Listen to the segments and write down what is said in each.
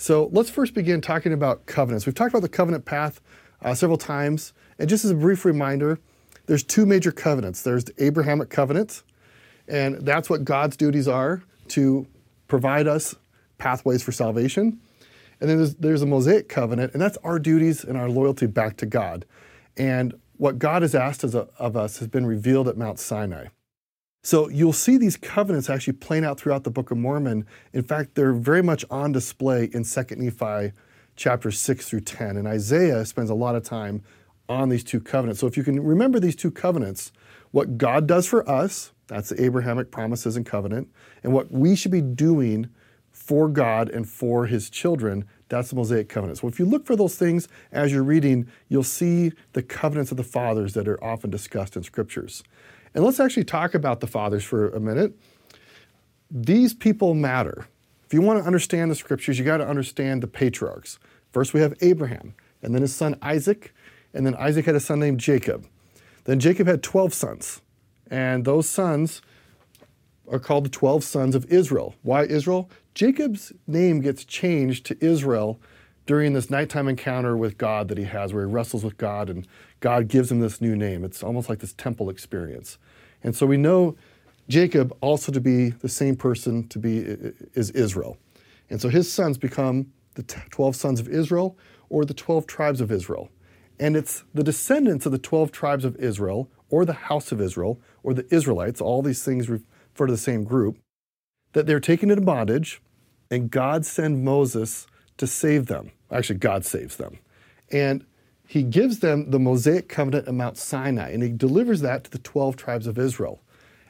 So let's first begin talking about covenants. We've talked about the covenant path uh, several times. And just as a brief reminder, there's two major covenants there's the Abrahamic covenant, and that's what God's duties are to provide us pathways for salvation. And then there's, there's a Mosaic covenant, and that's our duties and our loyalty back to God. And what God has asked of us has been revealed at Mount Sinai. So you'll see these covenants actually playing out throughout the Book of Mormon. In fact, they're very much on display in 2nd Nephi chapters 6 through 10. And Isaiah spends a lot of time on these two covenants. So if you can remember these two covenants, what God does for us, that's the Abrahamic promises and covenant, and what we should be doing for God and for his children, that's the Mosaic covenant. So if you look for those things as you're reading, you'll see the covenants of the fathers that are often discussed in scriptures. And let's actually talk about the fathers for a minute. These people matter. If you want to understand the scriptures, you got to understand the patriarchs. First, we have Abraham, and then his son Isaac, and then Isaac had a son named Jacob. Then Jacob had 12 sons, and those sons are called the 12 sons of Israel. Why Israel? Jacob's name gets changed to Israel during this nighttime encounter with God that he has, where he wrestles with God and God gives him this new name. It's almost like this temple experience. And so we know Jacob also to be the same person to be is Israel. And so his sons become the 12 sons of Israel or the 12 tribes of Israel. And it's the descendants of the 12 tribes of Israel or the house of Israel or the Israelites, all these things refer to the same group, that they're taken into bondage and God sends Moses to save them. Actually, God saves them. And he gives them the Mosaic covenant at Mount Sinai, and he delivers that to the 12 tribes of Israel.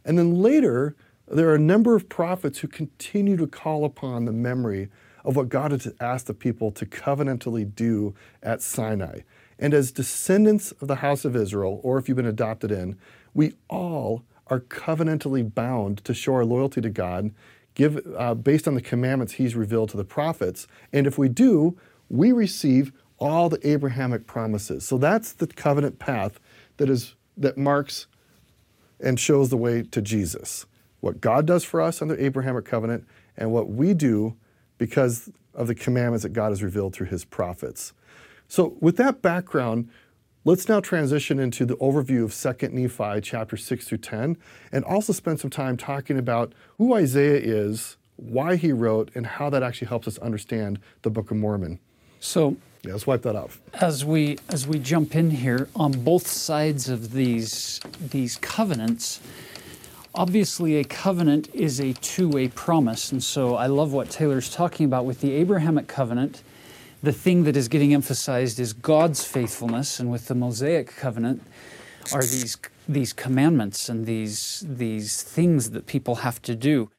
And then later, there are a number of prophets who continue to call upon the memory of what God had asked the people to covenantally do at Sinai. And as descendants of the house of Israel, or if you've been adopted in, we all are covenantally bound to show our loyalty to God, give uh, based on the commandments He's revealed to the prophets. And if we do, we receive all the Abrahamic promises. So that's the covenant path that is that marks and shows the way to Jesus. What God does for us under the Abrahamic covenant and what we do because of the commandments that God has revealed through his prophets. So with that background, let's now transition into the overview of 2nd Nephi chapter 6 through 10 and also spend some time talking about who Isaiah is, why he wrote, and how that actually helps us understand the Book of Mormon. So yeah, let's wipe that off. As we as we jump in here on both sides of these these covenants, obviously a covenant is a two-way promise, and so I love what Taylor's talking about with the Abrahamic covenant. The thing that is getting emphasized is God's faithfulness, and with the Mosaic covenant are these these commandments and these these things that people have to do.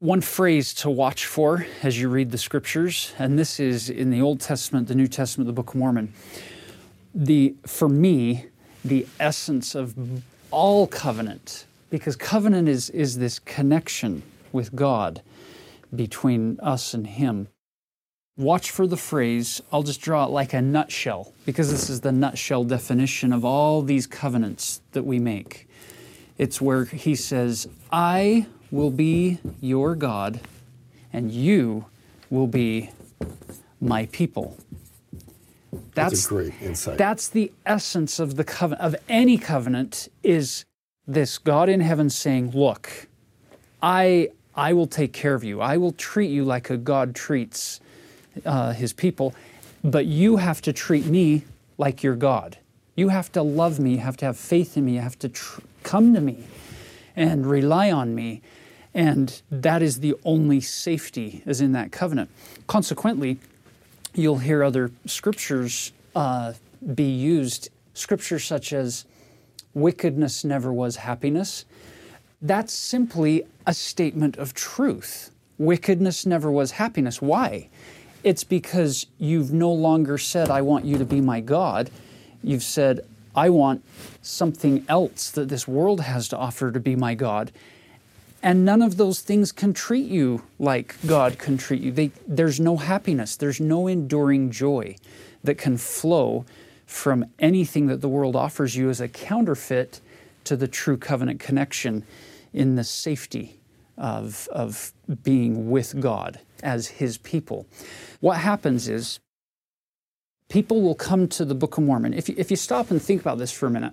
One phrase to watch for as you read the scriptures, and this is in the Old Testament, the New Testament, the Book of Mormon. The for me, the essence of all covenant, because covenant is, is this connection with God between us and Him. Watch for the phrase, I'll just draw it like a nutshell, because this is the nutshell definition of all these covenants that we make. It's where he says, I will be your God, and you will be my people. That's, that's a great insight. That's the essence of the covenant of any covenant is this God in heaven saying, "Look, I I will take care of you. I will treat you like a God treats uh, his people, but you have to treat me like your God. You have to love me. You have to have faith in me. You have to tr- come to me and rely on me and that is the only safety is in that covenant. Consequently, you'll hear other scriptures uh, be used, scriptures such as wickedness never was happiness. That's simply a statement of truth. Wickedness never was happiness. Why? It's because you've no longer said, I want you to be my God. You've said, I want something else that this world has to offer to be my God. And none of those things can treat you like God can treat you. They, there's no happiness, there's no enduring joy that can flow from anything that the world offers you as a counterfeit to the true covenant connection in the safety of, of being with God as His people. What happens is people will come to the Book of Mormon. If if you stop and think about this for a minute,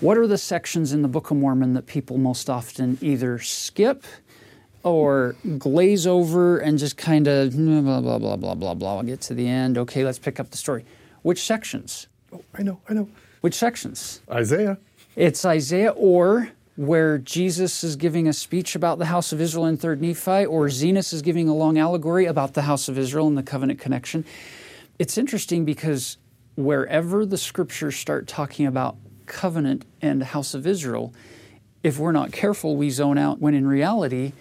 what are the sections in the Book of Mormon that people most often either skip or glaze over and just kind of blah, blah, blah, blah, blah, blah. I'll get to the end. Okay, let's pick up the story. Which sections? Oh, I know, I know. Which sections? Isaiah. It's Isaiah or where Jesus is giving a speech about the house of Israel in 3rd Nephi, or Zenos is giving a long allegory about the house of Israel and the covenant connection. It's interesting because wherever the scriptures start talking about covenant and house of Israel, if we're not careful, we zone out when in reality,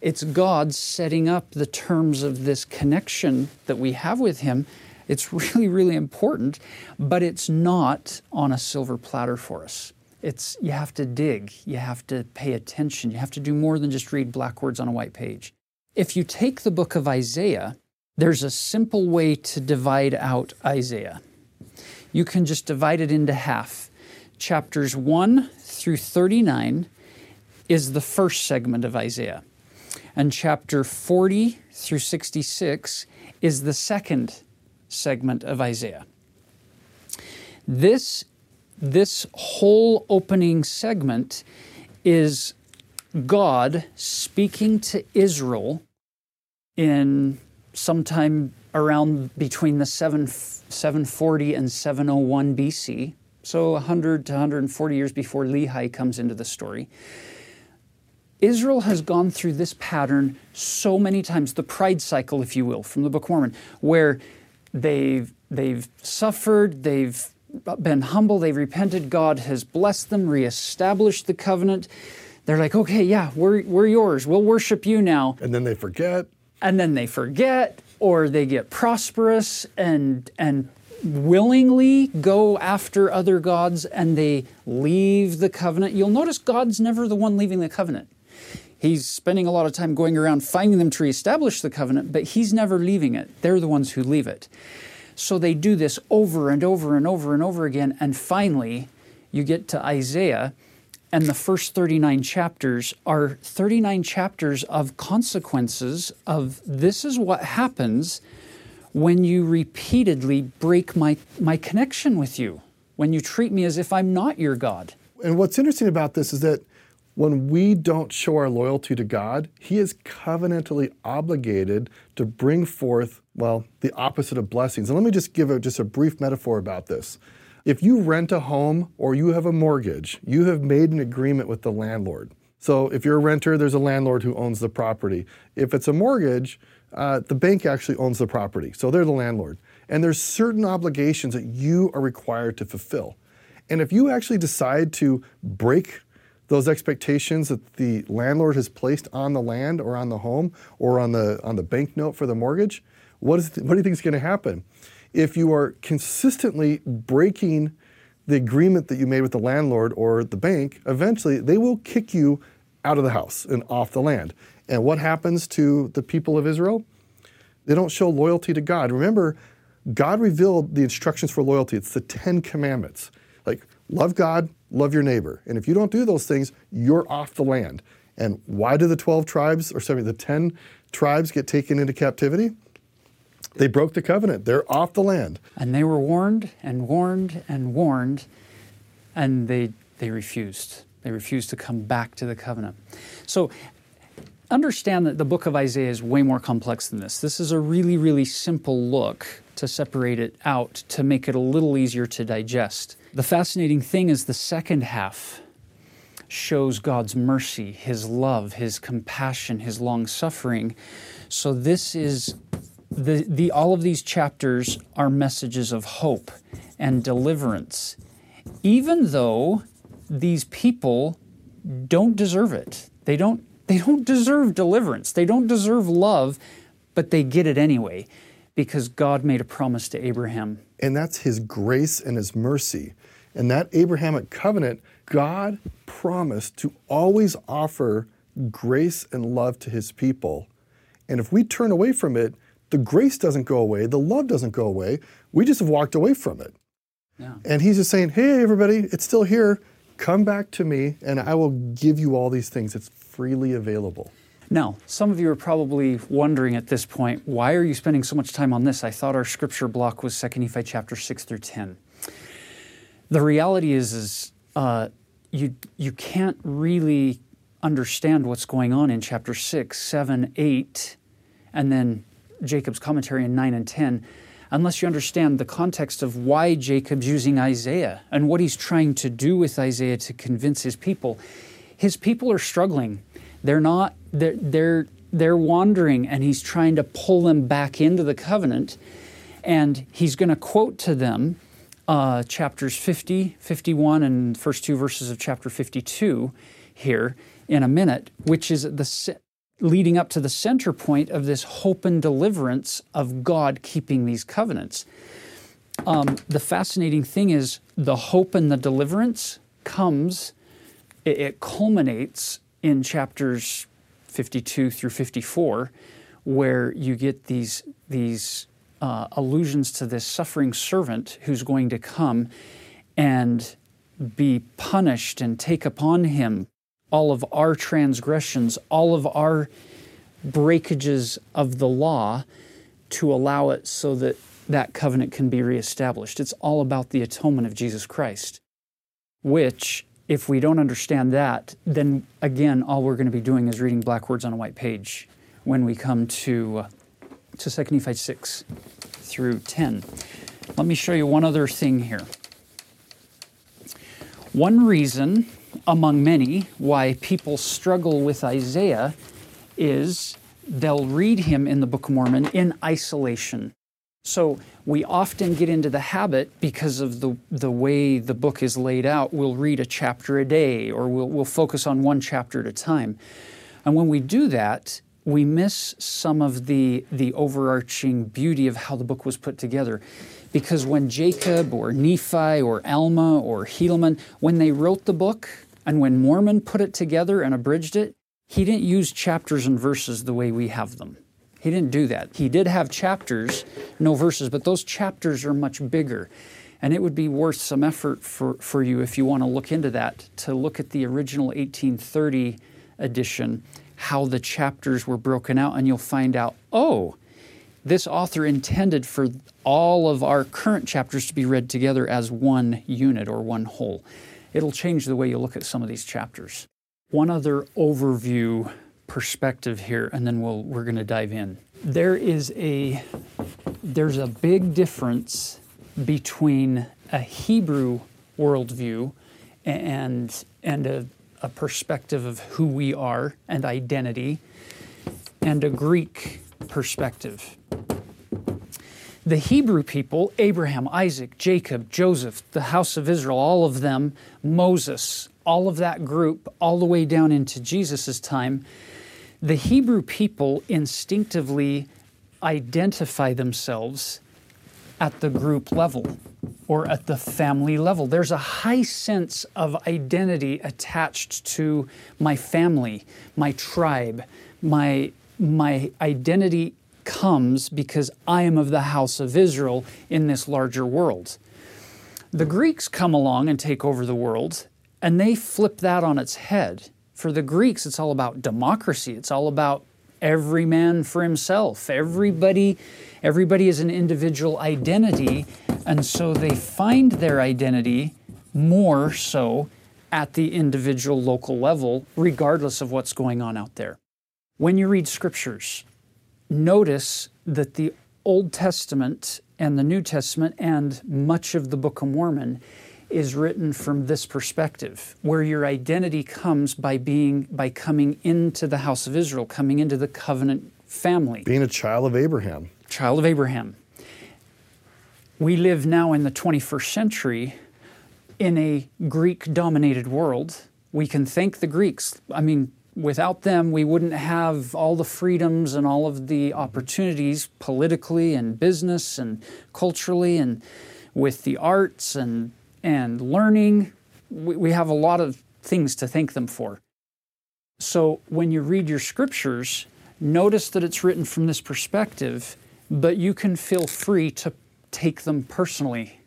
it's God setting up the terms of this connection that we have with Him. It's really, really important, but it's not on a silver platter for us it's you have to dig, you have to pay attention, you have to do more than just read black words on a white page. If you take the book of Isaiah, there's a simple way to divide out Isaiah. You can just divide it into half. Chapters 1 through 39 is the first segment of Isaiah, and chapter 40 through 66 is the second segment of Isaiah. This this whole opening segment is God speaking to Israel in sometime around between the 7, 740 and 701 BC, so 100 to 140 years before Lehi comes into the story. Israel has gone through this pattern so many times, the pride cycle, if you will, from the Book of Mormon, where they've, they've suffered, they've been humble, they've repented, God has blessed them, reestablished the covenant. They're like, okay, yeah, we're, we're yours. We'll worship you now. And then they forget. And then they forget, or they get prosperous and, and willingly go after other gods and they leave the covenant. You'll notice God's never the one leaving the covenant. He's spending a lot of time going around finding them to reestablish the covenant, but he's never leaving it. They're the ones who leave it. So they do this over and over and over and over again. And finally, you get to Isaiah, and the first 39 chapters are 39 chapters of consequences of this is what happens when you repeatedly break my, my connection with you, when you treat me as if I'm not your God. And what's interesting about this is that when we don't show our loyalty to God, He is covenantally obligated to bring forth, well, the opposite of blessings. And let me just give a, just a brief metaphor about this. If you rent a home or you have a mortgage, you have made an agreement with the landlord. So if you're a renter, there's a landlord who owns the property. If it's a mortgage, uh, the bank actually owns the property. So they're the landlord. And there's certain obligations that you are required to fulfill. And if you actually decide to break those expectations that the landlord has placed on the land or on the home or on the on the bank note for the mortgage, what is what do you think is going to happen? If you are consistently breaking the agreement that you made with the landlord or the bank, eventually they will kick you out of the house and off the land. And what happens to the people of Israel? They don't show loyalty to God. Remember, God revealed the instructions for loyalty. It's the 10 commandments. Like love God, love your neighbor. And if you don't do those things, you're off the land. And why do the 12 tribes, or sorry, the 10 tribes get taken into captivity? They broke the covenant. They're off the land. And they were warned and warned and warned, and they, they refused. They refused to come back to the covenant. So understand that the book of Isaiah is way more complex than this. This is a really, really simple look to separate it out to make it a little easier to digest. The fascinating thing is the second half shows God's mercy, His love, His compassion, His long suffering. So this is the, the all of these chapters are messages of hope and deliverance, even though these people don't deserve it. They don't they don't deserve deliverance. They don't deserve love, but they get it anyway because God made a promise to Abraham. And that's his grace and his mercy. And that Abrahamic covenant, God promised to always offer grace and love to his people. And if we turn away from it, the grace doesn't go away, the love doesn't go away. We just have walked away from it. Yeah. And he's just saying, hey, everybody, it's still here. Come back to me, and I will give you all these things. It's freely available. Now, some of you are probably wondering at this point, why are you spending so much time on this? I thought our scripture block was 2 Nephi chapter 6 through 10. The reality is, is uh, you, you can't really understand what's going on in chapter 6, 7, 8, and then Jacob's commentary in 9 and 10 unless you understand the context of why Jacob's using Isaiah and what he's trying to do with Isaiah to convince his people. His people are struggling. They're not they're they're they're wandering and he's trying to pull them back into the covenant and he's going to quote to them uh, chapters 50 51 and first two verses of chapter 52 here in a minute which is the leading up to the center point of this hope and deliverance of God keeping these covenants. Um, the fascinating thing is the hope and the deliverance comes, it, it culminates in chapters 52 through 54, where you get these, these uh, allusions to this suffering servant who's going to come and be punished and take upon him all of our transgressions, all of our breakages of the law to allow it so that that covenant can be reestablished. It's all about the atonement of Jesus Christ, which, if we don't understand that, then again, all we're going to be doing is reading black words on a white page when we come to, uh, to 2 Nephi 6 through 10. Let me show you one other thing here. One reason among many why people struggle with Isaiah is they'll read him in the Book of Mormon in isolation. So we often get into the habit because of the, the way the book is laid out. We'll read a chapter a day or we'll, we'll focus on one chapter at a time. And when we do that, we miss some of the, the overarching beauty of how the book was put together. Because when Jacob or Nephi or Alma or Helaman, when they wrote the book, and when Mormon put it together and abridged it, he didn't use chapters and verses the way we have them. He didn't do that. He did have chapters, no verses, but those chapters are much bigger. And it would be worth some effort for, for you if you want to look into that, to look at the original 1830 edition, how the chapters were broken out, and you'll find out, oh, this author intended for all of our current chapters to be read together as one unit or one whole it'll change the way you look at some of these chapters. One other overview perspective here, and then we'll, we're going to dive in. There is a there's a big difference between a Hebrew worldview and and a, a perspective of who we are and identity, and a Greek perspective. The Hebrew people, Abraham, Isaac, Jacob, Joseph, the house of Israel, all of them, Moses, all of that group, all the way down into Jesus' time, the Hebrew people instinctively identify themselves at the group level or at the family level. There's a high sense of identity attached to my family, my tribe, my, my identity comes because I am of the house of Israel in this larger world. The Greeks come along and take over the world, and they flip that on its head. For the Greeks, it's all about democracy. It's all about every man for himself. Everybody, everybody is an individual identity, and so they find their identity more so at the individual local level, regardless of what's going on out there. When you read scriptures, notice that the Old Testament and the New Testament and much of the Book of Mormon is written from this perspective where your identity comes by being by coming into the house of Israel coming into the covenant family. Being a child of Abraham. Child of Abraham. We live now in the 21st century in a Greek dominated world. We can thank the Greeks. I mean without them, we wouldn't have all the freedoms and all of the opportunities politically and business and culturally and with the arts and, and learning. We, we have a lot of things to thank them for. So when you read your scriptures, notice that it's written from this perspective, but you can feel free to take them personally.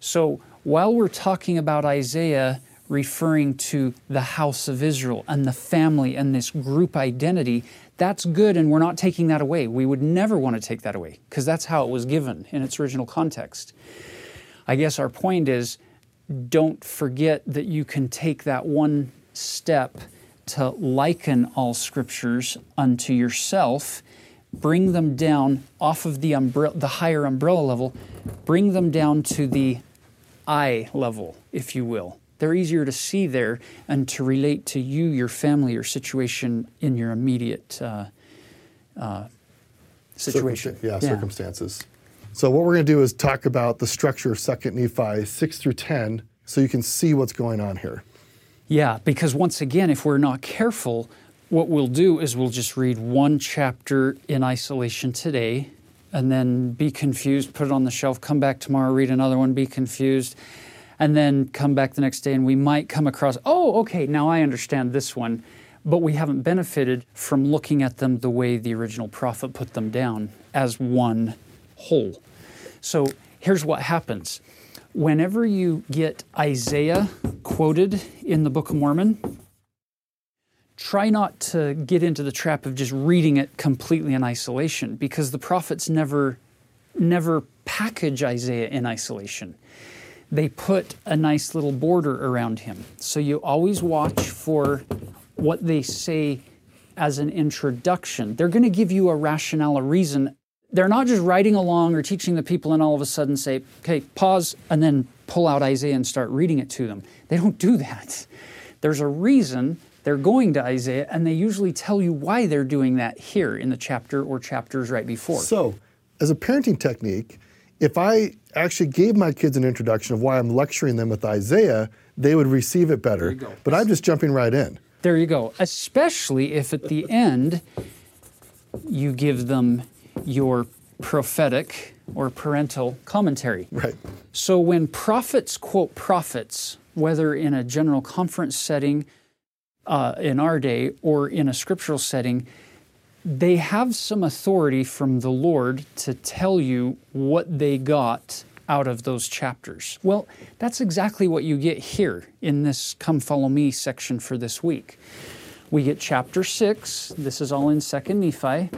So while we're talking about Isaiah referring to the house of Israel and the family and this group identity, that's good and we're not taking that away. We would never want to take that away because that's how it was given in its original context. I guess our point is don't forget that you can take that one step to liken all scriptures unto yourself, bring them down off of the, umbre- the higher umbrella level, bring them down to the eye level, if you will. They're easier to see there and to relate to you, your family, your situation in your immediate uh, uh, situation. yeah, yeah, circumstances. So, what we're going to do is talk about the structure of 2nd Nephi 6 through 10 so you can see what's going on here. Yeah, because once again, if we're not careful, what we'll do is we'll just read one chapter in isolation today and then be confused, put it on the shelf, come back tomorrow, read another one, be confused, and then come back the next day and we might come across, oh, okay, now I understand this one. But we haven't benefited from looking at them the way the original prophet put them down as one whole. So here's what happens whenever you get Isaiah quoted in the Book of Mormon, try not to get into the trap of just reading it completely in isolation because the prophets never never package Isaiah in isolation. They put a nice little border around him. So you always watch for what they say as an introduction. They're going to give you a rationale, a reason they're not just riding along or teaching the people and all of a sudden say, okay, pause, and then pull out Isaiah and start reading it to them. They don't do that. There's a reason they're going to Isaiah, and they usually tell you why they're doing that here in the chapter or chapters right before. So, as a parenting technique, if I actually gave my kids an introduction of why I'm lecturing them with Isaiah, they would receive it better. But I'm just jumping right in. There you go. Especially if at the end you give them your prophetic or parental commentary. Right. So when prophets quote prophets, whether in a general conference setting uh, in our day or in a scriptural setting, they have some authority from the Lord to tell you what they got out of those chapters. Well, that's exactly what you get here in this Come Follow Me section for this week. We get chapter 6, this is all in 2nd Nephi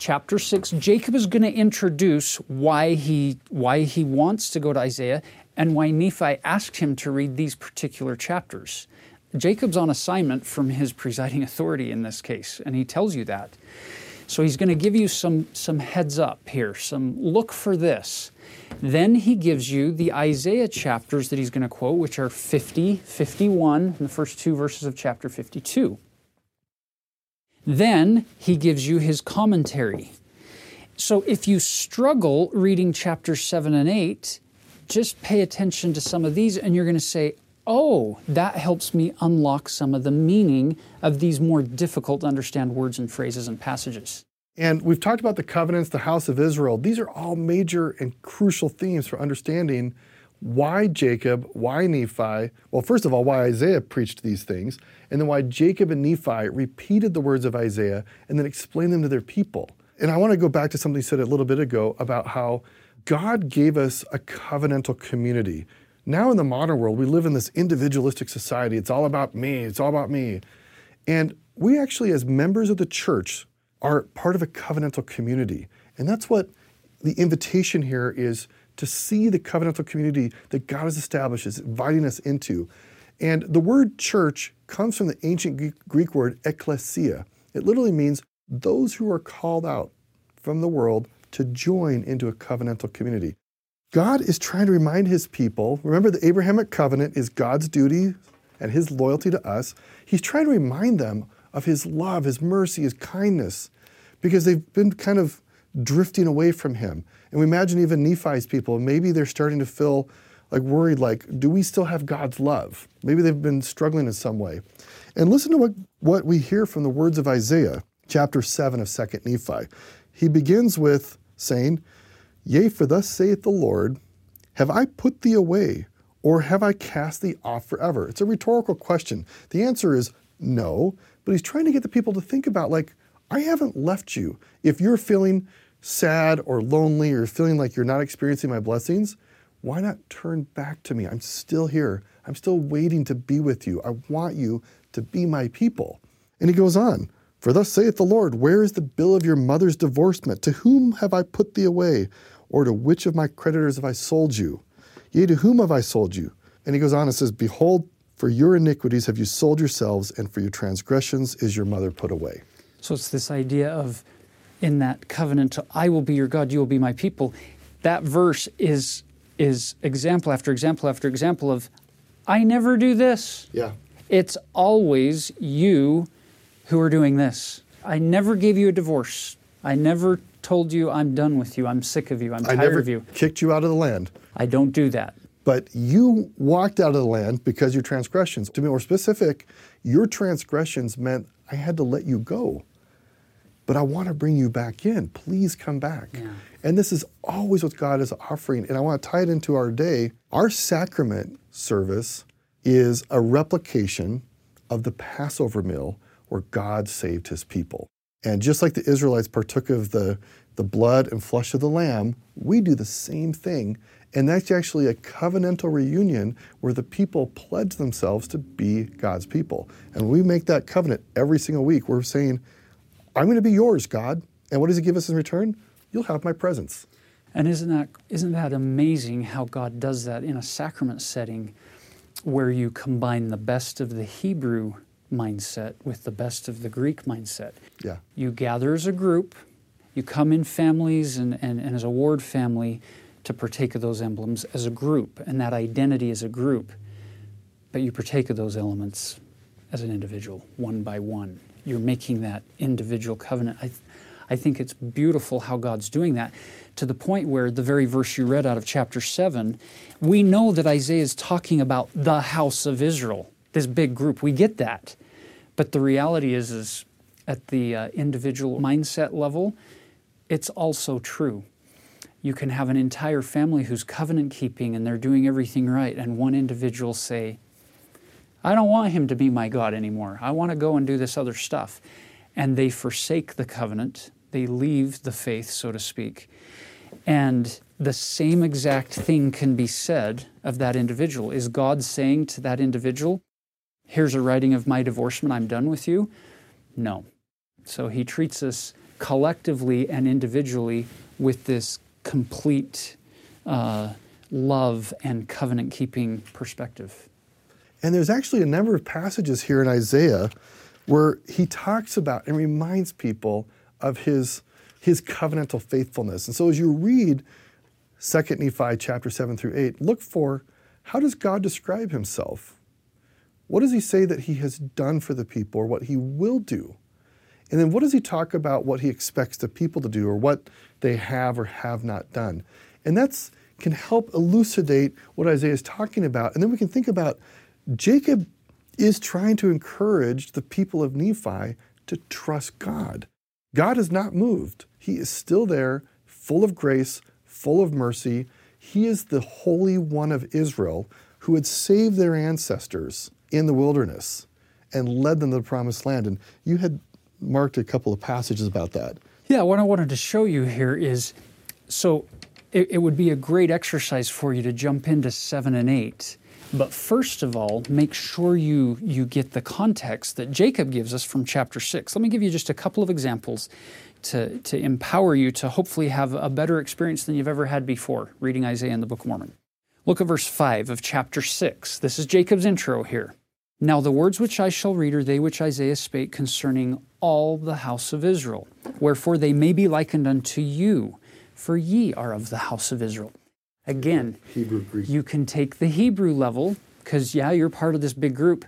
chapter 6, Jacob is going to introduce why he, why he wants to go to Isaiah and why Nephi asked him to read these particular chapters. Jacob's on assignment from his presiding authority in this case, and he tells you that. So he's going to give you some, some heads up here, some look for this. Then he gives you the Isaiah chapters that he's going to quote, which are 50, 51, and the first two verses of chapter 52. Then he gives you his commentary. So if you struggle reading chapters 7 and 8, just pay attention to some of these and you're going to say, oh, that helps me unlock some of the meaning of these more difficult to understand words and phrases and passages. And we've talked about the covenants, the house of Israel. These are all major and crucial themes for understanding why Jacob, why Nephi, well, first of all, why Isaiah preached these things, and then why Jacob and Nephi repeated the words of Isaiah and then explained them to their people. And I want to go back to something you said a little bit ago about how God gave us a covenantal community. Now, in the modern world, we live in this individualistic society. It's all about me, it's all about me. And we actually, as members of the church, are part of a covenantal community. And that's what the invitation here is to see the covenantal community that God has established, is inviting us into. And the word church comes from the ancient Greek word ekklesia. It literally means those who are called out from the world to join into a covenantal community. God is trying to remind his people remember, the Abrahamic covenant is God's duty and his loyalty to us. He's trying to remind them of his love, his mercy, his kindness, because they've been kind of drifting away from him. And we imagine even Nephi's people, maybe they're starting to feel like worried, like, do we still have God's love? Maybe they've been struggling in some way. And listen to what, what we hear from the words of Isaiah, chapter 7 of 2nd Nephi. He begins with saying, Yea, for thus saith the Lord, Have I put thee away, or have I cast thee off forever? It's a rhetorical question. The answer is no, but he's trying to get the people to think about, like, I haven't left you. If you're feeling sad or lonely or feeling like you're not experiencing my blessings, Why not turn back to me? I'm still here. I'm still waiting to be with you. I want you to be my people. And he goes on, For thus saith the Lord, Where is the bill of your mother's divorcement? To whom have I put thee away? Or to which of my creditors have I sold you? Yea, to whom have I sold you? And he goes on and says, Behold, for your iniquities have you sold yourselves, and for your transgressions is your mother put away. So it's this idea of in that covenant, I will be your God, you will be my people. That verse is is example after example after example of I never do this. Yeah. It's always you who are doing this. I never gave you a divorce. I never told you I'm done with you. I'm sick of you. I'm I tired of you. kicked you out of the land. I don't do that. But you walked out of the land because your transgressions. To be more specific, your transgressions meant I had to let you go. But I want to bring you back in. Please come back. Yeah. And this is always what God is offering. And I want to tie it into our day. Our sacrament service is a replication of the Passover meal where God saved his people. And just like the Israelites partook of the, the blood and flesh of the lamb, we do the same thing. And that's actually a covenantal reunion where the people pledge themselves to be God's people. And we make that covenant every single week, we're saying, I'm going to be yours, God. And what does he give us in return? You'll have my presence. And isn't that isn't that amazing how God does that in a sacrament setting where you combine the best of the Hebrew mindset with the best of the Greek mindset? Yeah. You gather as a group, you come in families and, and, and as a ward family to partake of those emblems as a group and that identity as a group. But you partake of those elements as an individual, one by one. You're making that individual covenant. I, I think it's beautiful how God's doing that to the point where the very verse you read out of chapter 7, we know that Isaiah is talking about the house of Israel, this big group. We get that. But the reality is, is at the uh, individual mindset level, it's also true. You can have an entire family who's covenant keeping and they're doing everything right, and one individual say, I don't want him to be my God anymore. I want to go and do this other stuff. And they forsake the covenant, they leave the faith, so to speak. And the same exact thing can be said of that individual. Is God saying to that individual, Here's a writing of my divorcement, I'm done with you? No. So he treats us collectively and individually with this complete uh, love and covenant keeping perspective. And there's actually a number of passages here in Isaiah where he talks about and reminds people of his, his covenantal faithfulness. And so as you read 2 Nephi chapter 7 through 8, look for how does God describe himself? What does he say that he has done for the people or what he will do? And then what does he talk about what he expects the people to do or what they have or have not done? And that's can help elucidate what Isaiah is talking about. And then we can think about Jacob is trying to encourage the people of Nephi to trust God. God has not moved. He is still there, full of grace, full of mercy. He is the Holy One of Israel who had saved their ancestors in the wilderness and led them to the promised land. And you had marked a couple of passages about that. Yeah, what I wanted to show you here is so it, it would be a great exercise for you to jump into 7 and 8 but first of all, make sure you, you get the context that Jacob gives us from chapter 6. Let me give you just a couple of examples to, to empower you to hopefully have a better experience than you've ever had before reading Isaiah and the Book of Mormon. Look at verse 5 of chapter 6. This is Jacob's intro here. Now the words which I shall read are they which Isaiah spake concerning all the house of Israel. Wherefore they may be likened unto you, for ye are of the house of Israel. Again, Hebrew, you can take the Hebrew level, because, yeah, you're part of this big group,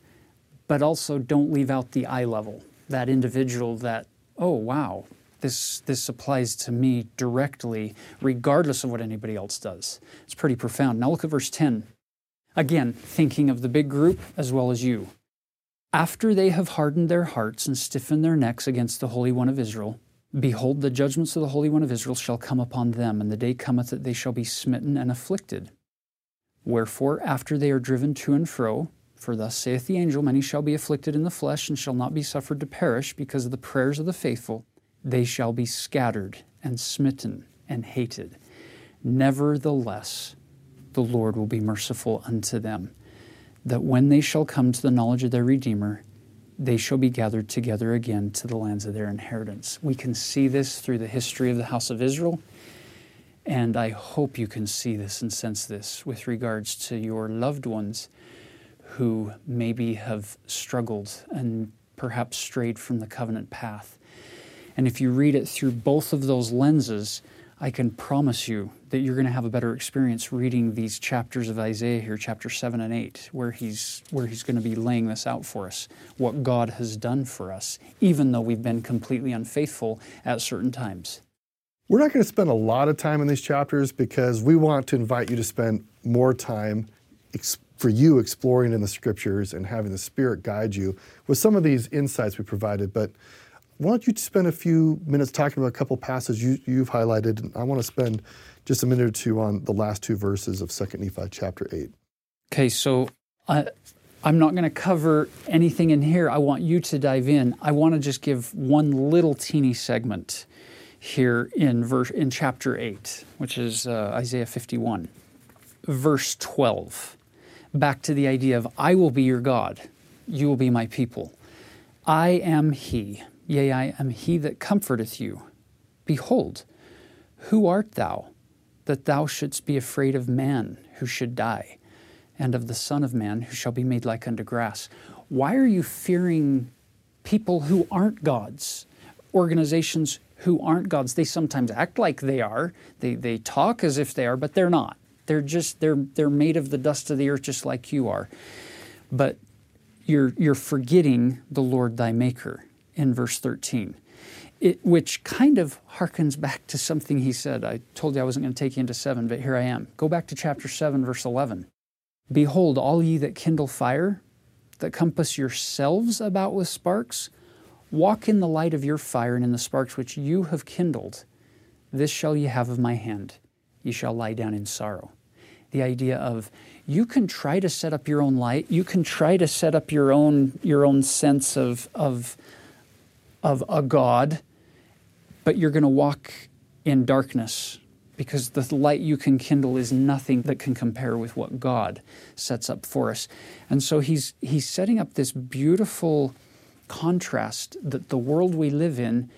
but also don't leave out the I level, that individual that, oh, wow, this, this applies to me directly, regardless of what anybody else does. It's pretty profound. Now look at verse 10. Again, thinking of the big group as well as you. After they have hardened their hearts and stiffened their necks against the Holy One of Israel, Behold, the judgments of the Holy One of Israel shall come upon them, and the day cometh that they shall be smitten and afflicted. Wherefore, after they are driven to and fro, for thus saith the angel, many shall be afflicted in the flesh, and shall not be suffered to perish, because of the prayers of the faithful, they shall be scattered and smitten and hated. Nevertheless, the Lord will be merciful unto them, that when they shall come to the knowledge of their Redeemer, they shall be gathered together again to the lands of their inheritance. We can see this through the history of the house of Israel, and I hope you can see this and sense this with regards to your loved ones who maybe have struggled and perhaps strayed from the covenant path. And if you read it through both of those lenses, I can promise you that you're going to have a better experience reading these chapters of Isaiah here, chapter 7 and 8, where he's, where he's going to be laying this out for us, what God has done for us, even though we've been completely unfaithful at certain times. We're not going to spend a lot of time in these chapters because we want to invite you to spend more time ex- for you exploring in the scriptures and having the Spirit guide you with some of these insights we provided. But why don't you spend a few minutes talking about a couple passages you, have highlighted? And I want to spend just a minute or two on the last two verses of 2 Nephi chapter 8. Okay, so I, I'm not going to cover anything in here. I want you to dive in. I want to just give one little teeny segment here in verse in chapter 8, which is uh, Isaiah 51, verse 12. Back to the idea of I will be your God, you will be my people. I am he Yea, I am he that comforteth you. Behold, who art thou, that thou shouldst be afraid of man who should die, and of the Son of Man who shall be made like unto grass? Why are you fearing people who aren't gods, organizations who aren't gods? They sometimes act like they are, they, they talk as if they are, but they're not. They're just they're they're made of the dust of the earth just like you are. But you're you're forgetting the Lord thy maker in verse 13, it, which kind of harkens back to something he said. I told you I wasn't going to take you into 7, but here I am. Go back to chapter 7, verse 11. Behold, all ye that kindle fire, that compass yourselves about with sparks, walk in the light of your fire and in the sparks which you have kindled. This shall ye have of my hand. Ye shall lie down in sorrow. The idea of you can try to set up your own light, you can try to set up your own your own sense of of of a God, but you're going to walk in darkness because the light you can kindle is nothing that can compare with what God sets up for us. And so he's he's setting up this beautiful contrast that the world we live in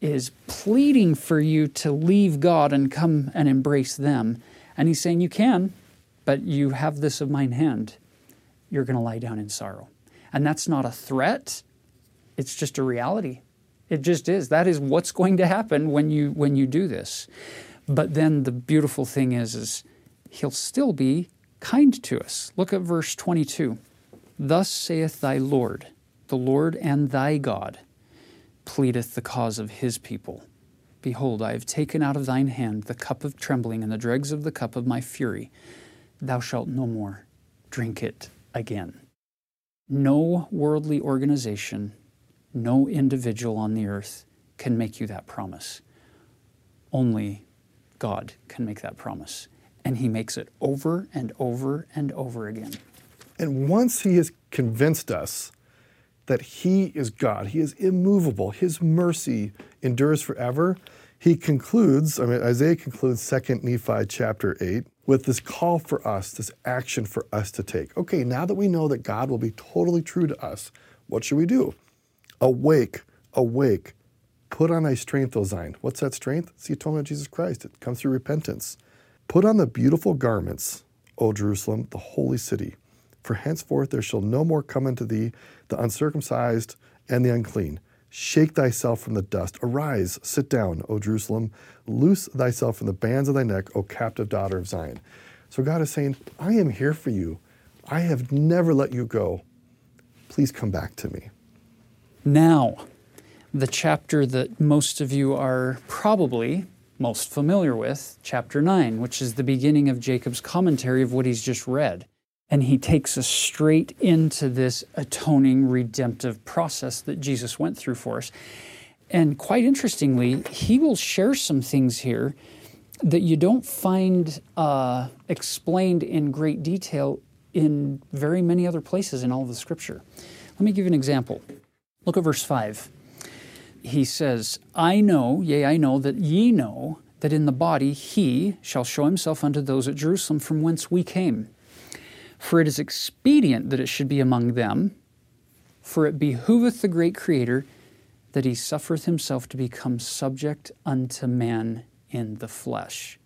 is pleading for you to leave God and come and embrace them. And he's saying you can, but you have this of mine hand. You're going to lie down in sorrow. And that's not a threat. It's just a reality. It just is. That is what's going to happen when you when you do this. But then the beautiful thing is is he'll still be kind to us. Look at verse 22. Thus saith thy Lord, the Lord and thy God pleadeth the cause of his people. Behold, I have taken out of thine hand the cup of trembling and the dregs of the cup of my fury. Thou shalt no more drink it again. No worldly organization no individual on the earth can make you that promise. Only God can make that promise. And He makes it over and over and over again. And once He has convinced us that He is God, He is immovable, His mercy endures forever, He concludes, I mean, Isaiah concludes 2nd Nephi chapter 8 with this call for us, this action for us to take. Okay, now that we know that God will be totally true to us, what should we do? Awake, awake, put on thy strength, O Zion. What's that strength? It's the atonement of Jesus Christ. It comes through repentance. Put on the beautiful garments, O Jerusalem, the holy city. For henceforth there shall no more come unto thee the uncircumcised and the unclean. Shake thyself from the dust. Arise, sit down, O Jerusalem. Loose thyself from the bands of thy neck, O captive daughter of Zion. So God is saying, I am here for you. I have never let you go. Please come back to me. Now, the chapter that most of you are probably most familiar with, chapter 9, which is the beginning of Jacob's commentary of what he's just read. And he takes us straight into this atoning, redemptive process that Jesus went through for us. And quite interestingly, he will share some things here that you don't find uh, explained in great detail in very many other places in all of the scripture. Let me give you an example. Look at verse 5. He says, I know, yea, I know that ye know, that in the body he shall show himself unto those at Jerusalem from whence we came. For it is expedient that it should be among them, for it behooveth the great Creator that he suffereth himself to become subject unto man in the flesh.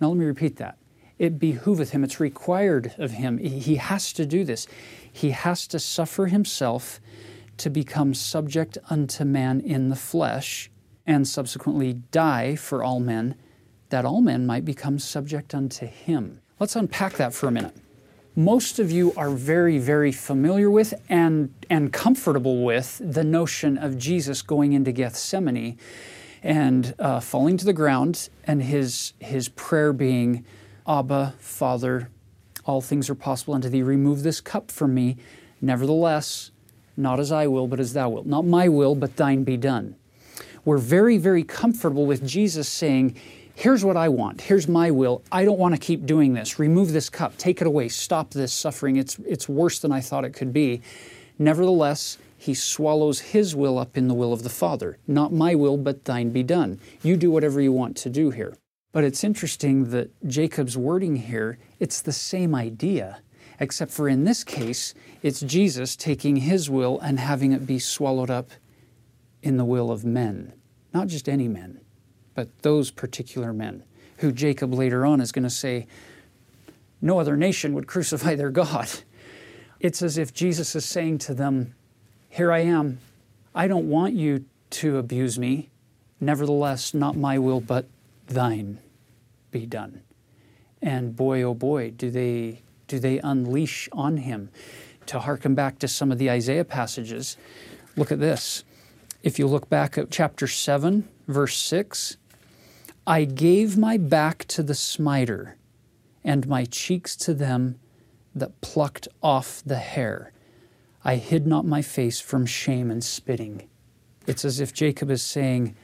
Now, let me repeat that. It behooveth him, it's required of him. He has to do this. He has to suffer himself to become subject unto man in the flesh and subsequently die for all men, that all men might become subject unto him. Let's unpack that for a minute. Most of you are very, very familiar with and, and comfortable with the notion of Jesus going into Gethsemane and uh, falling to the ground, and his, his prayer being, Abba, Father, all things are possible unto thee. Remove this cup from me. Nevertheless, not as I will, but as thou wilt. Not my will, but thine be done we're very, very comfortable with Jesus saying, Here's what I want. Here's my will. I don't want to keep doing this. Remove this cup. Take it away. Stop this suffering. It's, it's worse than I thought it could be. Nevertheless, he swallows his will up in the will of the Father. Not my will, but thine be done. You do whatever you want to do here. But it's interesting that Jacob's wording here, it's the same idea, except for in this case, it's Jesus taking his will and having it be swallowed up in the will of men, not just any men, but those particular men, who Jacob later on is going to say, no other nation would crucify their God. It's as if Jesus is saying to them, Here I am. I don't want you to abuse me. Nevertheless, not my will, but thine be done. And boy, oh boy, do they, do they unleash on him. To harken back to some of the Isaiah passages, look at this. If you look back at chapter 7, verse 6, I gave my back to the smiter, and my cheeks to them that plucked off the hair. I hid not my face from shame and spitting. It's as if Jacob is saying,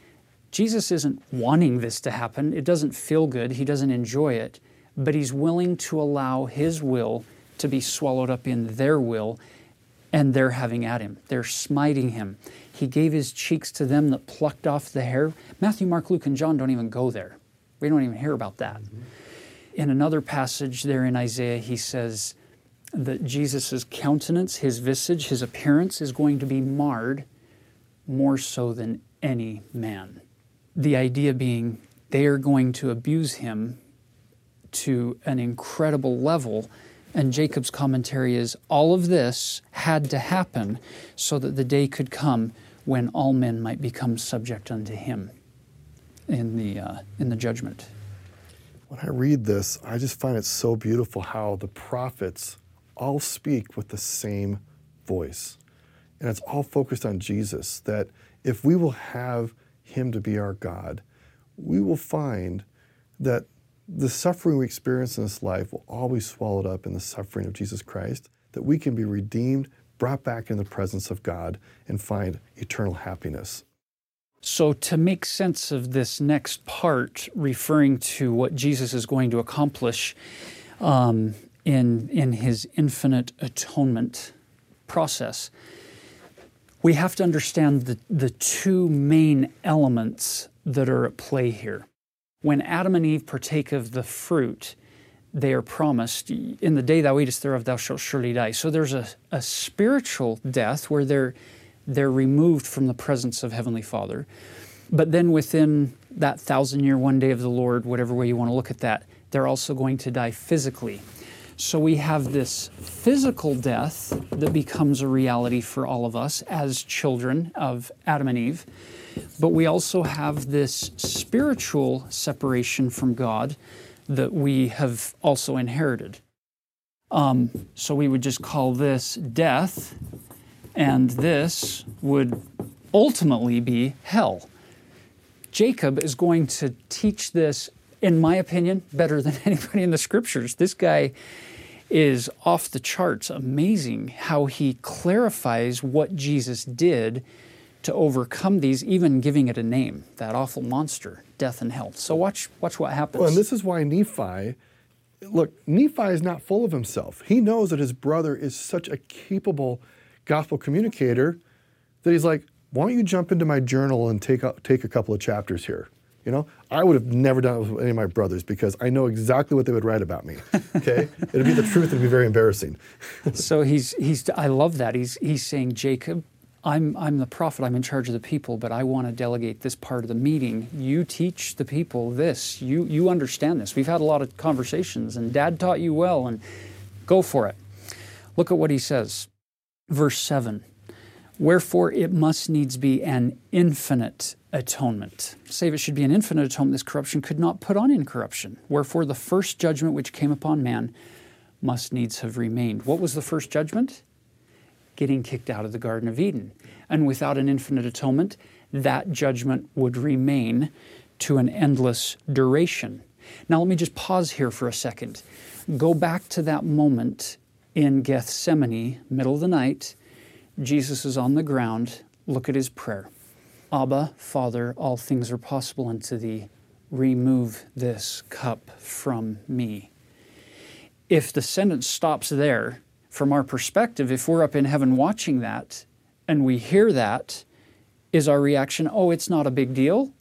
Jesus isn't wanting this to happen. It doesn't feel good. He doesn't enjoy it. But he's willing to allow his will to be swallowed up in their will, and they're having at him. They're smiting him. He gave his cheeks to them that plucked off the hair. Matthew, Mark, Luke, and John don't even go there. We don't even hear about that. Mm-hmm. In another passage there in Isaiah, he says that Jesus' countenance, his visage, his appearance is going to be marred more so than any man. The idea being they are going to abuse him to an incredible level. And Jacob's commentary is all of this had to happen so that the day could come when all men might become subject unto him in the, uh, in the judgment. When I read this, I just find it so beautiful how the prophets all speak with the same voice. And it's all focused on Jesus, that if we will have him to be our God, we will find that the suffering we experience in this life will always be swallowed up in the suffering of Jesus Christ, that we can be redeemed brought back in the presence of God and find eternal happiness. So, to make sense of this next part, referring to what Jesus is going to accomplish um, in, in his infinite atonement process, we have to understand the, the two main elements that are at play here. When Adam and Eve partake of the fruit, they are promised, in the day thou eatest thereof, thou shalt surely die. So there's a, a spiritual death where they're, they're removed from the presence of Heavenly Father. But then within that thousand year, one day of the Lord, whatever way you want to look at that, they're also going to die physically. So we have this physical death that becomes a reality for all of us as children of Adam and Eve. But we also have this spiritual separation from God that we have also inherited. Um, so we would just call this death, and this would ultimately be hell. Jacob is going to teach this, in my opinion, better than anybody in the scriptures. This guy is off the charts, amazing how he clarifies what Jesus did to overcome these, even giving it a name, that awful monster, death and hell. So watch, watch what happens. Well, and this is why Nephi, look, Nephi is not full of himself. He knows that his brother is such a capable gospel communicator that he's like, why don't you jump into my journal and take a, take a couple of chapters here? You know, I would have never done it with any of my brothers because I know exactly what they would write about me. Okay, it'd be the truth. It'd be very embarrassing. so he's he's. I love that. He's he's saying, Jacob, I'm I'm the prophet. I'm in charge of the people, but I want to delegate this part of the meeting. You teach the people this. You you understand this. We've had a lot of conversations, and Dad taught you well, and go for it. Look at what he says, verse seven. Wherefore it must needs be an infinite atonement. Save it should be an infinite atonement, this corruption could not put on incorruption. Wherefore the first judgment which came upon man must needs have remained. What was the first judgment? Getting kicked out of the Garden of Eden. And without an infinite atonement, that judgment would remain to an endless duration. Now, let me just pause here for a second. Go back to that moment in Gethsemane, middle of the night Jesus is on the ground. Look at his prayer Abba, Father, all things are possible unto thee. Remove this cup from me. If the sentence stops there, from our perspective, if we're up in heaven watching that and we hear that, is our reaction, oh, it's not a big deal?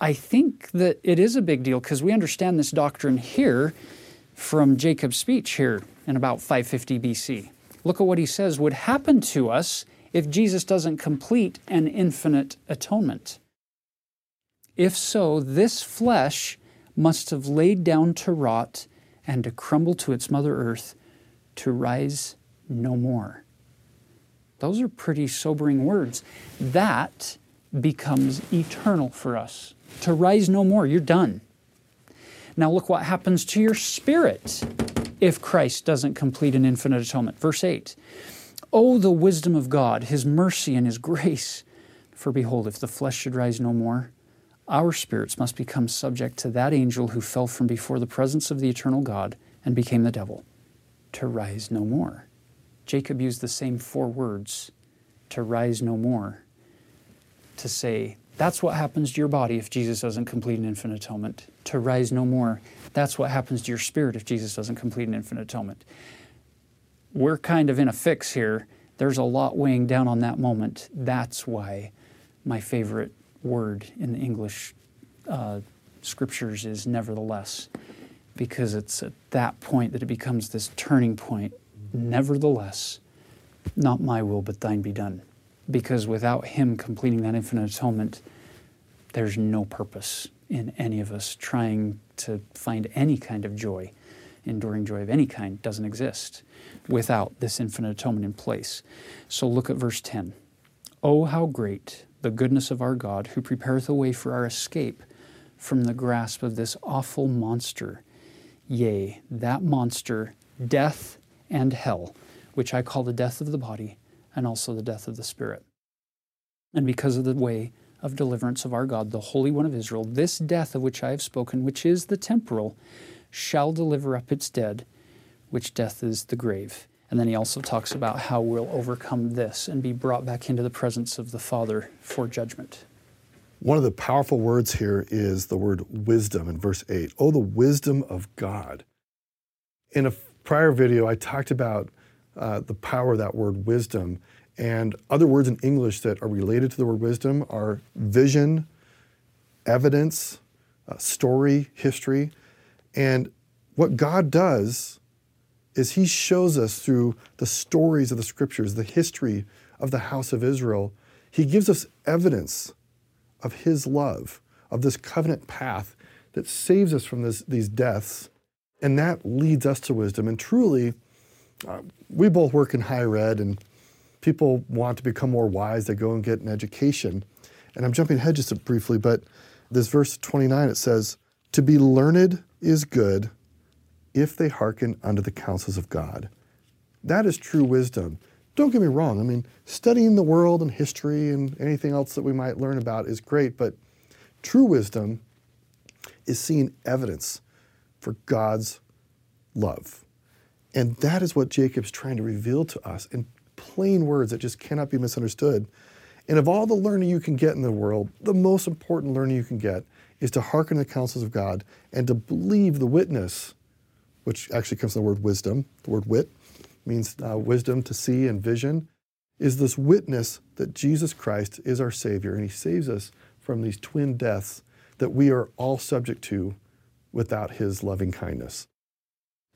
I think that it is a big deal because we understand this doctrine here from Jacob's speech here in about 550 BC. Look at what he says would happen to us if Jesus doesn't complete an infinite atonement. If so, this flesh must have laid down to rot and to crumble to its mother earth to rise no more. Those are pretty sobering words. That becomes eternal for us. To rise no more, you're done. Now, look what happens to your spirit if Christ doesn't complete an infinite atonement. Verse 8 Oh, the wisdom of God, His mercy and His grace. For behold, if the flesh should rise no more, our spirits must become subject to that angel who fell from before the presence of the eternal God and became the devil, to rise no more. Jacob used the same four words, to rise no more, to say, that's what happens to your body if Jesus doesn't complete an infinite atonement. To rise no more. That's what happens to your spirit if Jesus doesn't complete an infinite atonement. We're kind of in a fix here. There's a lot weighing down on that moment. That's why my favorite word in the English uh, scriptures is nevertheless, because it's at that point that it becomes this turning point. Nevertheless, not my will, but thine be done because without Him completing that infinite atonement, there's no purpose in any of us trying to find any kind of joy. Enduring joy of any kind doesn't exist without this infinite atonement in place. So look at verse 10. Oh, how great the goodness of our God, who prepareth a way for our escape from the grasp of this awful monster. Yea, that monster, death and hell, which I call the death of the body and also the death of the Spirit. And because of the way of deliverance of our God, the Holy One of Israel, this death of which I have spoken, which is the temporal, shall deliver up its dead, which death is the grave. And then he also talks about how we'll overcome this and be brought back into the presence of the Father for judgment. One of the powerful words here is the word wisdom in verse 8. Oh, the wisdom of God. In a prior video, I talked about uh, the power of that word wisdom. And other words in English that are related to the word wisdom are vision, evidence, uh, story, history. And what God does is He shows us through the stories of the scriptures, the history of the house of Israel, He gives us evidence of His love, of this covenant path that saves us from this, these deaths. And that leads us to wisdom. And truly, uh, we both work in higher ed, and people want to become more wise. They go and get an education. And I'm jumping ahead just briefly, but this verse 29 it says, To be learned is good if they hearken unto the counsels of God. That is true wisdom. Don't get me wrong. I mean, studying the world and history and anything else that we might learn about is great, but true wisdom is seeing evidence for God's love. And that is what Jacob's trying to reveal to us in plain words that just cannot be misunderstood. And of all the learning you can get in the world, the most important learning you can get is to hearken to the counsels of God and to believe the witness, which actually comes from the word wisdom. The word wit means uh, wisdom to see and vision, is this witness that Jesus Christ is our Savior and He saves us from these twin deaths that we are all subject to without his loving kindness.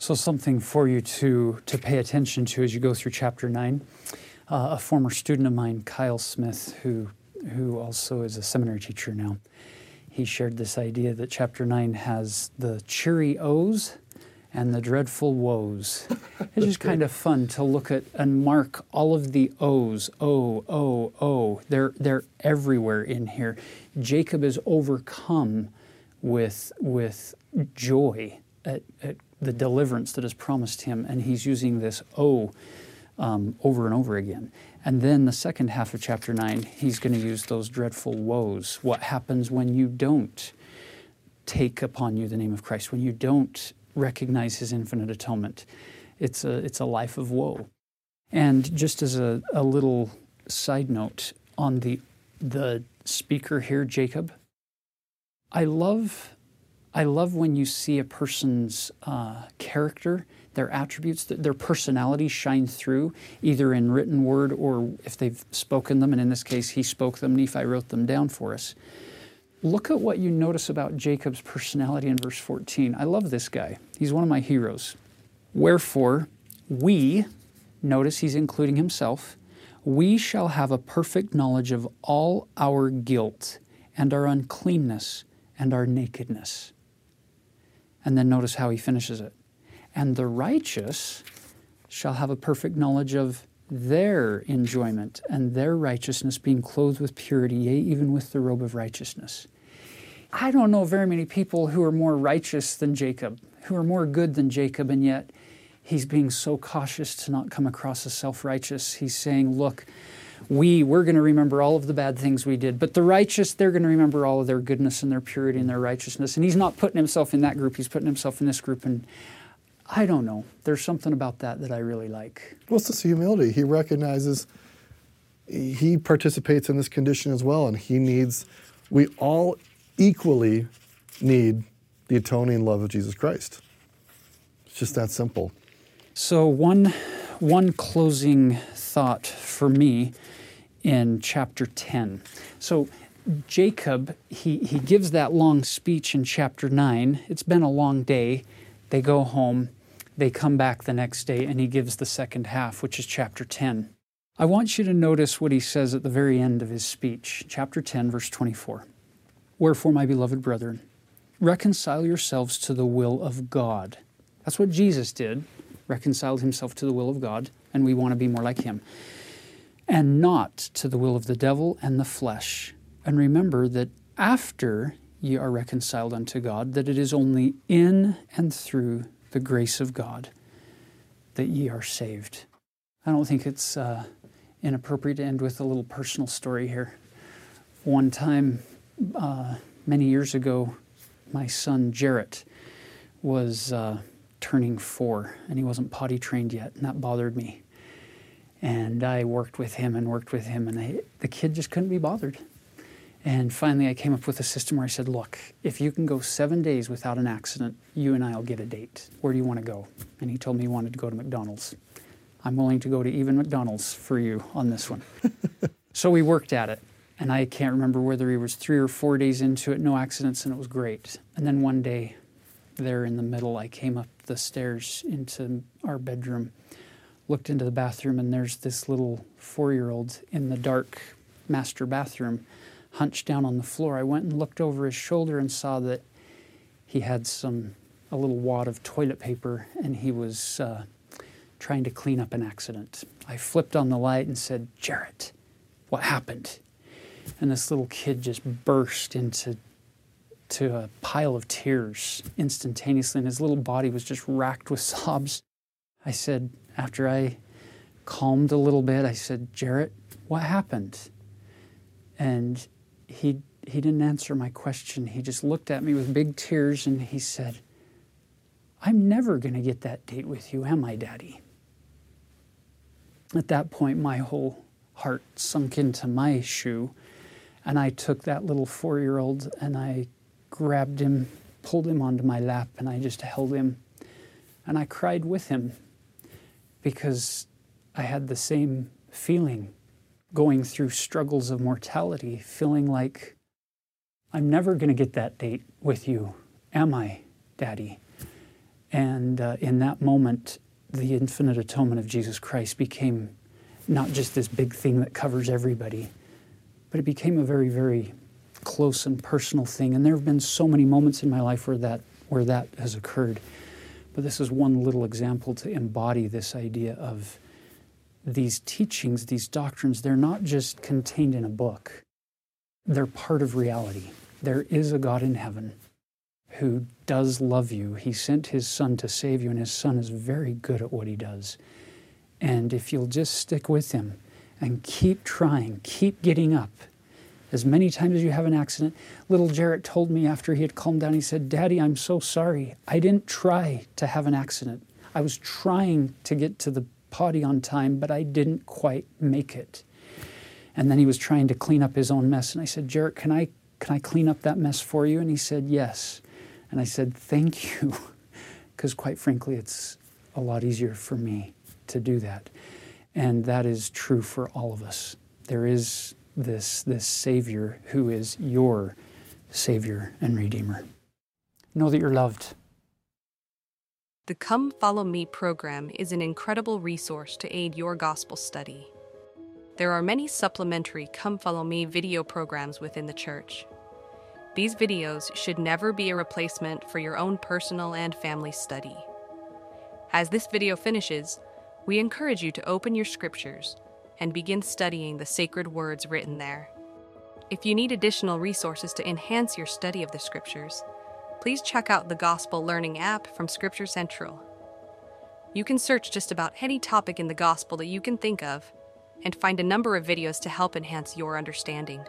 So, something for you to, to pay attention to as you go through chapter 9. Uh, a former student of mine, Kyle Smith, who, who also is a seminary teacher now, he shared this idea that chapter 9 has the cheery O's and the dreadful woes. It's just kind of fun to look at and mark all of the O's. O, O, O. They're, they're everywhere in here. Jacob is overcome with, with joy at, at the deliverance that is promised him, and he's using this O um, over and over again. And then the second half of chapter 9, he's going to use those dreadful woes. What happens when you don't take upon you the name of Christ, when you don't recognize his infinite atonement? It's a, it's a life of woe. And just as a, a little side note on the, the speaker here, Jacob, I love, I love when you see a person's uh, character their attributes, their personality shine through, either in written word or if they've spoken them. And in this case, he spoke them, Nephi wrote them down for us. Look at what you notice about Jacob's personality in verse 14. I love this guy, he's one of my heroes. Wherefore, we, notice he's including himself, we shall have a perfect knowledge of all our guilt and our uncleanness and our nakedness. And then notice how he finishes it and the righteous shall have a perfect knowledge of their enjoyment and their righteousness being clothed with purity, yea, even with the robe of righteousness. I don't know very many people who are more righteous than Jacob, who are more good than Jacob, and yet he's being so cautious to not come across as self righteous. He's saying, Look, we, we're going to remember all of the bad things we did, but the righteous, they're going to remember all of their goodness and their purity and their righteousness. And he's not putting himself in that group, he's putting himself in this group. And I don't know. There's something about that that I really like. Well, it's this humility. He recognizes he participates in this condition as well, and he needs, we all equally need the atoning love of Jesus Christ. It's just that simple. So, one, one closing thought for me in chapter 10. So, Jacob, he, he gives that long speech in chapter 9. It's been a long day. They go home. They come back the next day and he gives the second half, which is chapter 10. I want you to notice what he says at the very end of his speech, chapter 10, verse 24. Wherefore, my beloved brethren, reconcile yourselves to the will of God. That's what Jesus did, reconciled himself to the will of God, and we want to be more like him. And not to the will of the devil and the flesh. And remember that after ye are reconciled unto God, that it is only in and through the grace of God that ye are saved. I don't think it's uh, inappropriate to end with a little personal story here. One time, uh, many years ago, my son Jarrett was uh, turning four and he wasn't potty trained yet, and that bothered me. And I worked with him and worked with him, and I, the kid just couldn't be bothered. And finally, I came up with a system where I said, Look, if you can go seven days without an accident, you and I will get a date. Where do you want to go? And he told me he wanted to go to McDonald's. I'm willing to go to even McDonald's for you on this one. so we worked at it. And I can't remember whether he was three or four days into it, no accidents, and it was great. And then one day, there in the middle, I came up the stairs into our bedroom, looked into the bathroom, and there's this little four year old in the dark master bathroom hunched down on the floor. I went and looked over his shoulder and saw that he had some a little wad of toilet paper and he was uh, trying to clean up an accident. I flipped on the light and said, Jarrett, what happened? And this little kid just burst into to a pile of tears instantaneously, and his little body was just racked with sobs. I said, after I calmed a little bit, I said, Jarrett, what happened? And he, he didn't answer my question. He just looked at me with big tears and he said, I'm never going to get that date with you, am I, Daddy? At that point, my whole heart sunk into my shoe, and I took that little four year old and I grabbed him, pulled him onto my lap, and I just held him. And I cried with him because I had the same feeling going through struggles of mortality, feeling like I'm never going to get that date with you, am I, Daddy? And uh, in that moment, the infinite atonement of Jesus Christ became not just this big thing that covers everybody, but it became a very, very close and personal thing. And there have been so many moments in my life where that, where that has occurred. But this is one little example to embody this idea of these teachings, these doctrines, they're not just contained in a book, they're part of reality. There is a God in heaven who does love you. He sent his son to save you, and his son is very good at what he does. And if you'll just stick with him and keep trying, keep getting up, as many times as you have an accident. Little Jarrett told me after he had calmed down, he said, Daddy, I'm so sorry. I didn't try to have an accident. I was trying to get to the potty on time, but I didn't quite make it. And then he was trying to clean up his own mess. And I said, Jarrett, can I, can I clean up that mess for you? And he said, Yes. And I said, Thank you. Because quite frankly, it's a lot easier for me to do that. And that is true for all of us. There is this, this Savior who is your Savior and Redeemer. Know that you're loved. The Come Follow Me program is an incredible resource to aid your gospel study. There are many supplementary Come Follow Me video programs within the church. These videos should never be a replacement for your own personal and family study. As this video finishes, we encourage you to open your scriptures and begin studying the sacred words written there. If you need additional resources to enhance your study of the scriptures, please check out the Gospel Learning app from Scripture Central. You can search just about any topic in the Gospel that you can think of and find a number of videos to help enhance your understanding.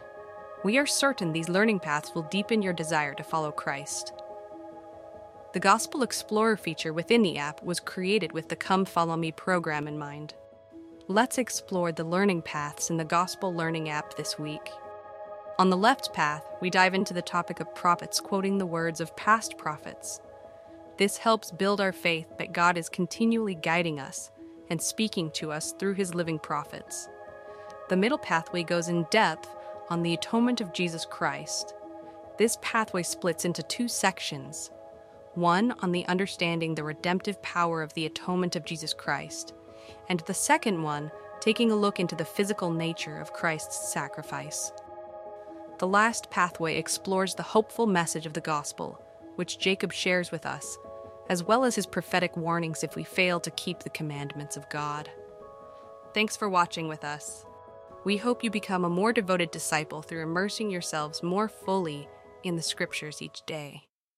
We are certain these learning paths will deepen your desire to follow Christ. The Gospel Explorer feature within the app was created with the Come Follow Me program in mind. Let's explore the learning paths in the Gospel Learning app this week. On the left path, we dive into the topic of prophets quoting the words of past prophets. This helps build our faith that God is continually guiding us and speaking to us through his living prophets. The middle pathway goes in depth on the atonement of Jesus Christ. This pathway splits into two sections one on the understanding the redemptive power of the atonement of Jesus Christ, and the second one taking a look into the physical nature of Christ's sacrifice. The last pathway explores the hopeful message of the gospel, which Jacob shares with us, as well as his prophetic warnings if we fail to keep the commandments of God. Thanks for watching with us. We hope you become a more devoted disciple through immersing yourselves more fully in the scriptures each day.